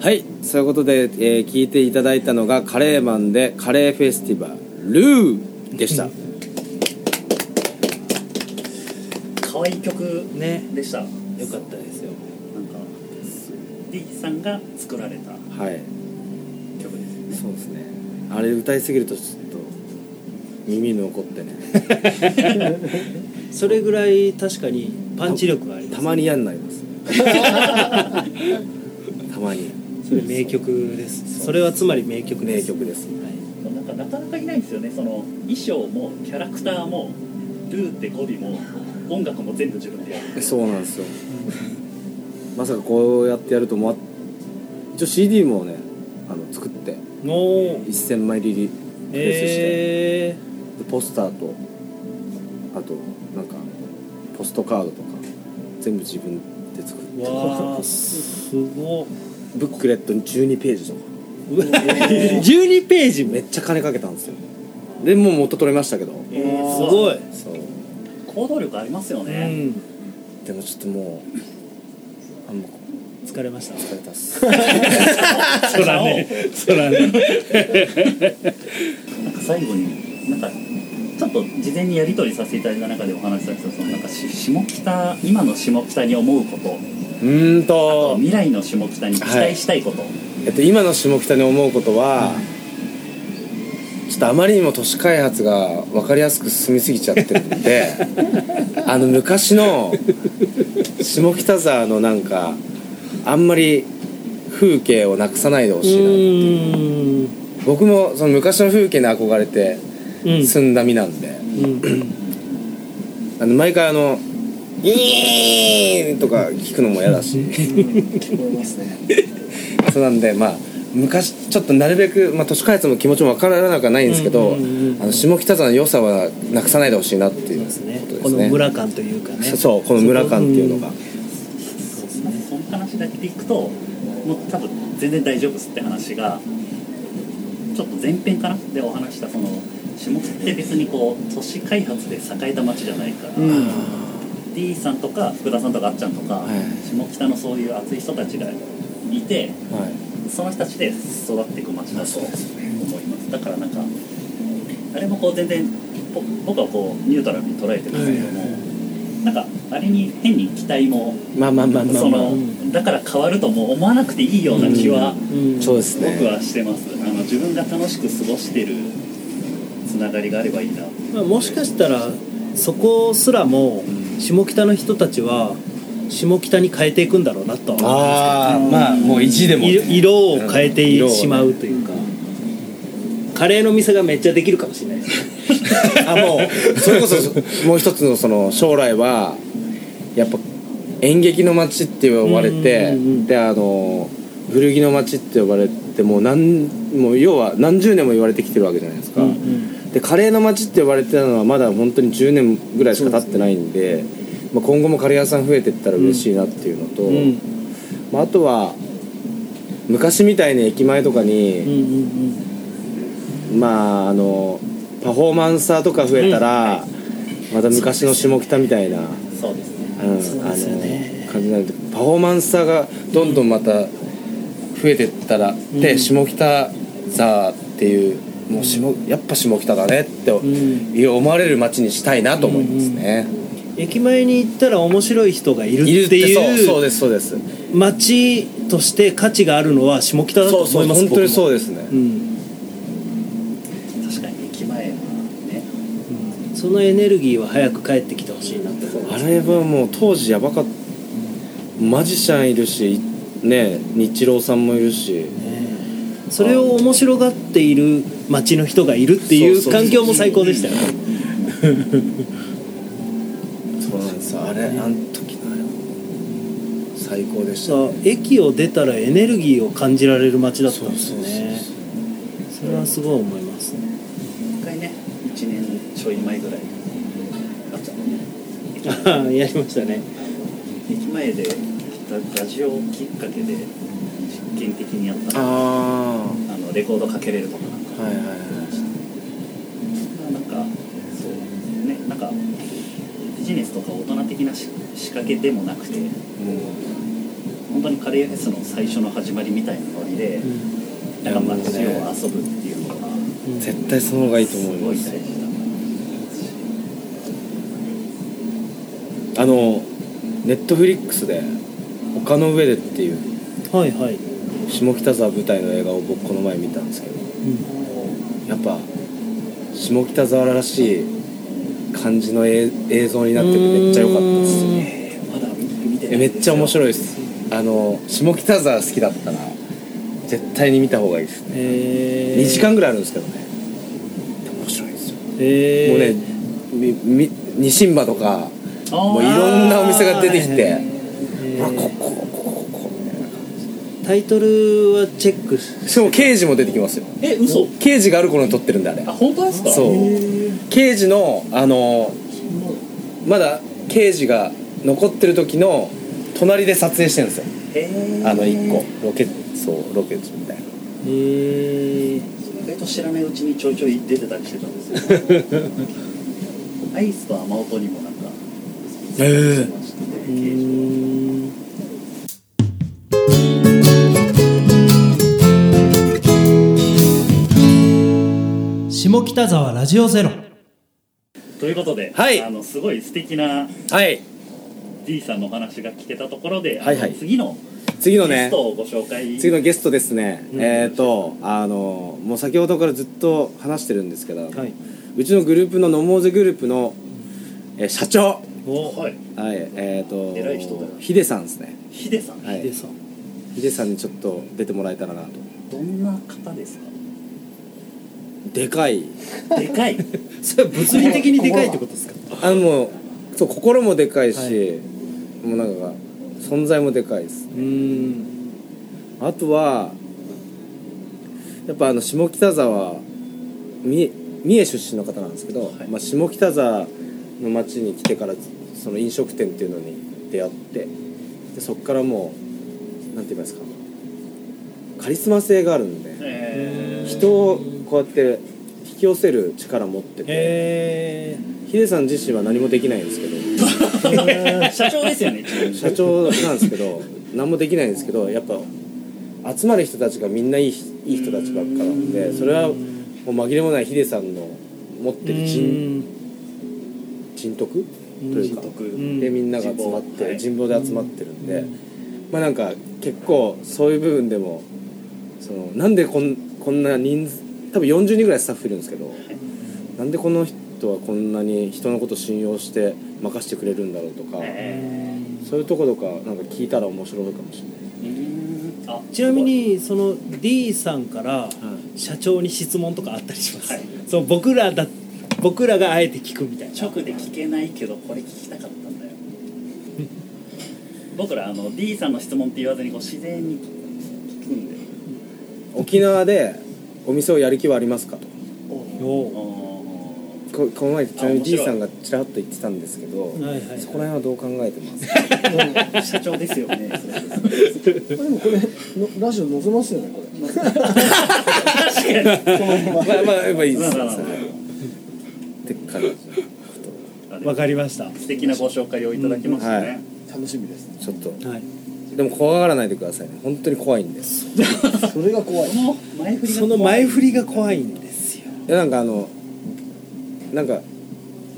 はいそういうことで、えー聞いていただいたのがカレーマンでカレーフェスティバルーでした。可愛い曲ね。でした、よかったですよ。なんか D さんが作られたはい。曲ですよね。そうですね。あれ歌いすぎるとちょっと耳に残ってね。それぐらい確かにパンチ力がありますたまに嫌になります たまにそれ名曲です。それはつまり名曲です。名曲です。はい。なんかなかなかいないんですよね。その衣装もキャラクターもルーって語尾も音楽も全部自分でやる。そうなんですよ。まさかこうやってやると思わ一応 CD もねあの作っておー。1000枚入りプレスして、えでポスターとあとなんかポストカードとか全部自分で作って。ー、わあすごブックレットに12ページとか。い12ページも？めっちゃ金かけたんですよ。でもう元取れましたけど。えーすごい、そう。行動力ありますようね、ん、でもちょっともうあもう疲れました。疲れたっす。そらね。そらね。なんか最後になんかちょっと事前にやり取りさせていただいた中でお話ししたんですけどそのなんかし下北今の下北に思うことうーんあとと未来の下北に期待したいこと、えっと、今の下北に思うことは、ちょっとあまりにも都市開発が分かりやすく進みすぎちゃってるんで あの昔の下北沢のなんかあんまり風景をなくさないでほうしいなーん。僕もその昔の風景に憧れてうん。住んだ身なんで、うん。あの毎回あの「イーン!」とか聞くのも嫌だし。聞こえますね。そうなんでまあ昔ちょっとなるべく、まあ、都市開発の気持ちも分からなくはないんですけど、うんうんうんうん。あの下北沢の良さはなくさないでほしいなっていうことですね。ですねこの村感というかね。そうこの村感っていうのが、そうですね。その話だけでいくともう多分全然大丈夫ですって話がちょっと前編かなでお話したその下北って別にこう都市開発で栄えた街じゃないから、うん D さんとか福田さんとかあっちゃんとか、はい。下北のそういう熱い人たちがいてはい。その人たちで育っていく街だと思います。だからなんかあれもこう全然ぼ僕はこうニュートラルに捉えてますけども、なんかあれに変に期待もまあまあまあまあそまあ。のだから変わるとも思わなくていいような気はうん。そうですね。僕はしてます、あの自分が楽しく過ごしてるつながりがあればいいな。まあ、もしかしたらそこすらも下北の人たちは下北に変えていくんだろうなとは思ああまあもう意地でも、色色を変えてしまうというか、カレーの店がめっちゃできるかもしれない あもうそれこそもう一つのその将来はやっぱ演劇の街って呼ばれて、うんうんうんであの古着の街って呼ばれてもう何もう要は何十年も言われてきてるわけじゃないですか、うんうんでカレーの街って呼ばれてたのはまだ本当に10年ぐらいしか経ってないんでまあ、今後もカレー屋さん増えていったら嬉しいなっていうのと、うん。まあ、あとは昔みたいに駅前とかに、うんうんまああのパフォーマンサーとか増えたら、また昔の下北みたいな、そうですね。あの感じになる。パフォーマンサーがどんどんまた増えてったら、でうん。下北沢っていうもう下やっぱ下北だねって、ん。思われる街にしたいなと思いますね、駅前に行ったら面白い人がいるってってそうそういうですそうです。街として価値があるのは下北だとそうそう思います本当にそうう、ですね、うん。確かに駅前。はねうん。そのエネルギーは早く帰ってきてほしいなって思います。あれはもう当時やばかった。マジシャンいるしね日郎さんもいるしそれを面白がっている街の人がいるっていそう環境も最高でしたよ。そうなんですよ。あれあの時のあれは最高でした。さあ駅を出たらエネルギーを感じられる街だったんですね。それはすごい思います。ね一回ね1年ちょい前ぐらい。あやりましたね。駅前でララジオきっかけで実験的にやった。のああのレコードかけれるとかなんか。あはいはいはい。なんかそうねなんかビジネスとか大人的なし仕掛けでもなくても本当にカレーフェスの最初の始まりみたいなノリで、なんか街を遊ぶっていうのが絶対その方がいいと思いすごますい大事だあのネットフリックスで「丘の上で」っていう。はいはい、下北沢舞台の映画を僕この前見たんですけどやっぱ下北沢らしい感じの映映像になっててめっちゃ良かったです。えーまだ見てない。えめっちゃ面い白いです。あの下北沢好きだったら絶対に見た方がいいですね。えー、2時間ぐらいあるんですけどね。面白いですよ。えー、もうねみみニシンバとかあもういろんなお店が出てきてえー。あここタイトルはチェックししかも刑事も出てきますよ。え嘘？刑事がある頃に撮ってるんであれ。あ本当ですか？そう。刑事のあのまだ刑事が残ってる時の隣で撮影してるんですよ。あの1個。ロケそうロケみたいな。えー、意外と知らないうちにちょいちょい出てたりしてたんですよ。アイスと雨音にもなんかへー下北沢ラジオゼロ。ということで、はい。あのすごい素敵なはい。D さんのお話が聞けたところで、はいはい。次の次のねゲストをご紹介。次のゲストですね、うん。えっ、とあのもう先ほどからずっと話してるんですけど、はい。うちのグループのノモーゼグループの、えー社長。おはい。はいえっ、と偉い人だよヒデさんですね。ヒデさん、はい。ヒデさんにちょっと出てもらえたらなと。どんな方ですか？でかい。でかい。それは物理的にでかいってことですか？あのもうそう心もでかいし、はい。もうなんか存在もでかいです。うーん。あとはやっぱあの下北沢三重三重出身の方なんですけど、はい。まあ、下北沢の町に来てからその飲食店っていうのに出会ってでそこからもうなんて言いますか？カリスマ性があるんでえー。人をこうやって引き寄せる力持ってて。えヒデさん自身は何もできないんですけど。社長ですよね。社長なんですけど何もできないんですけどやっぱ集まる人たちがみんないいいい人たちばっかなんでそれはもう紛れもないヒデさんの持ってる人人徳？というか。でみんなが集まってはい人望で集まってるんで。まあなんか結構そういう部分でもそのなんでこんこんな人数多分40人ぐらいスタッフいるんですけどなんでこの人はこんなに人のこと信用して任せてくれるんだろうとかえそういうとことかなんか聞いたら面白いかもしれない。ちなみにその D さんからはい。社長に質問とかあったりします、はい。そう僕らだ僕らがあえて聞くみたいな。直で聞けないけどこれ聞きたかったんだよ。僕らあの D さんの質問って言わずにこう自然に聞くんで。沖縄でお店をやる気はありますかと。ここの前ちなみにいいさんがちらっと言ってたんですけど、はいはいはい。そこら辺はどう考えてます？ー社長ですよね。でもこれのラジオ載せますよねこれ。確かに。まあまあやっぱいいですっかいわかりました素敵なご紹介をいただきましたね、楽しみですちょっとはいでも怖がらないでくださいね。本当に怖いんです。それが怖い。その前振りがその前振りが怖いんですよ。いやなんかあのなんか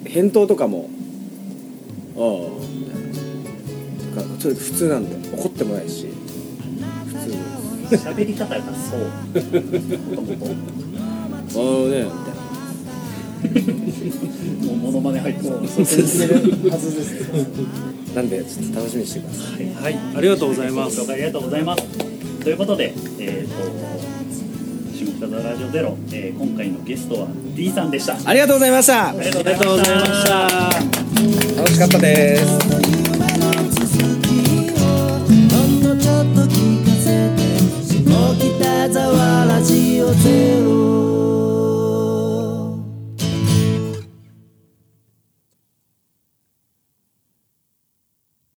返答とかも「ああ」とかそれ普通なんで怒ってもないし。普通に喋り方がそう。もともと「ああね」みたいもま入ってそうそうるはずです、ね、なんでちょっと楽しみにしてください、はい、ありがとうございます。ありがとうございます。ということでえっ、ー、と下北沢ラジオゼロ、えー、今回のゲストは D さんでした。ありがとうございました。ありがとうございました。楽しかったです。ラジオゼロ。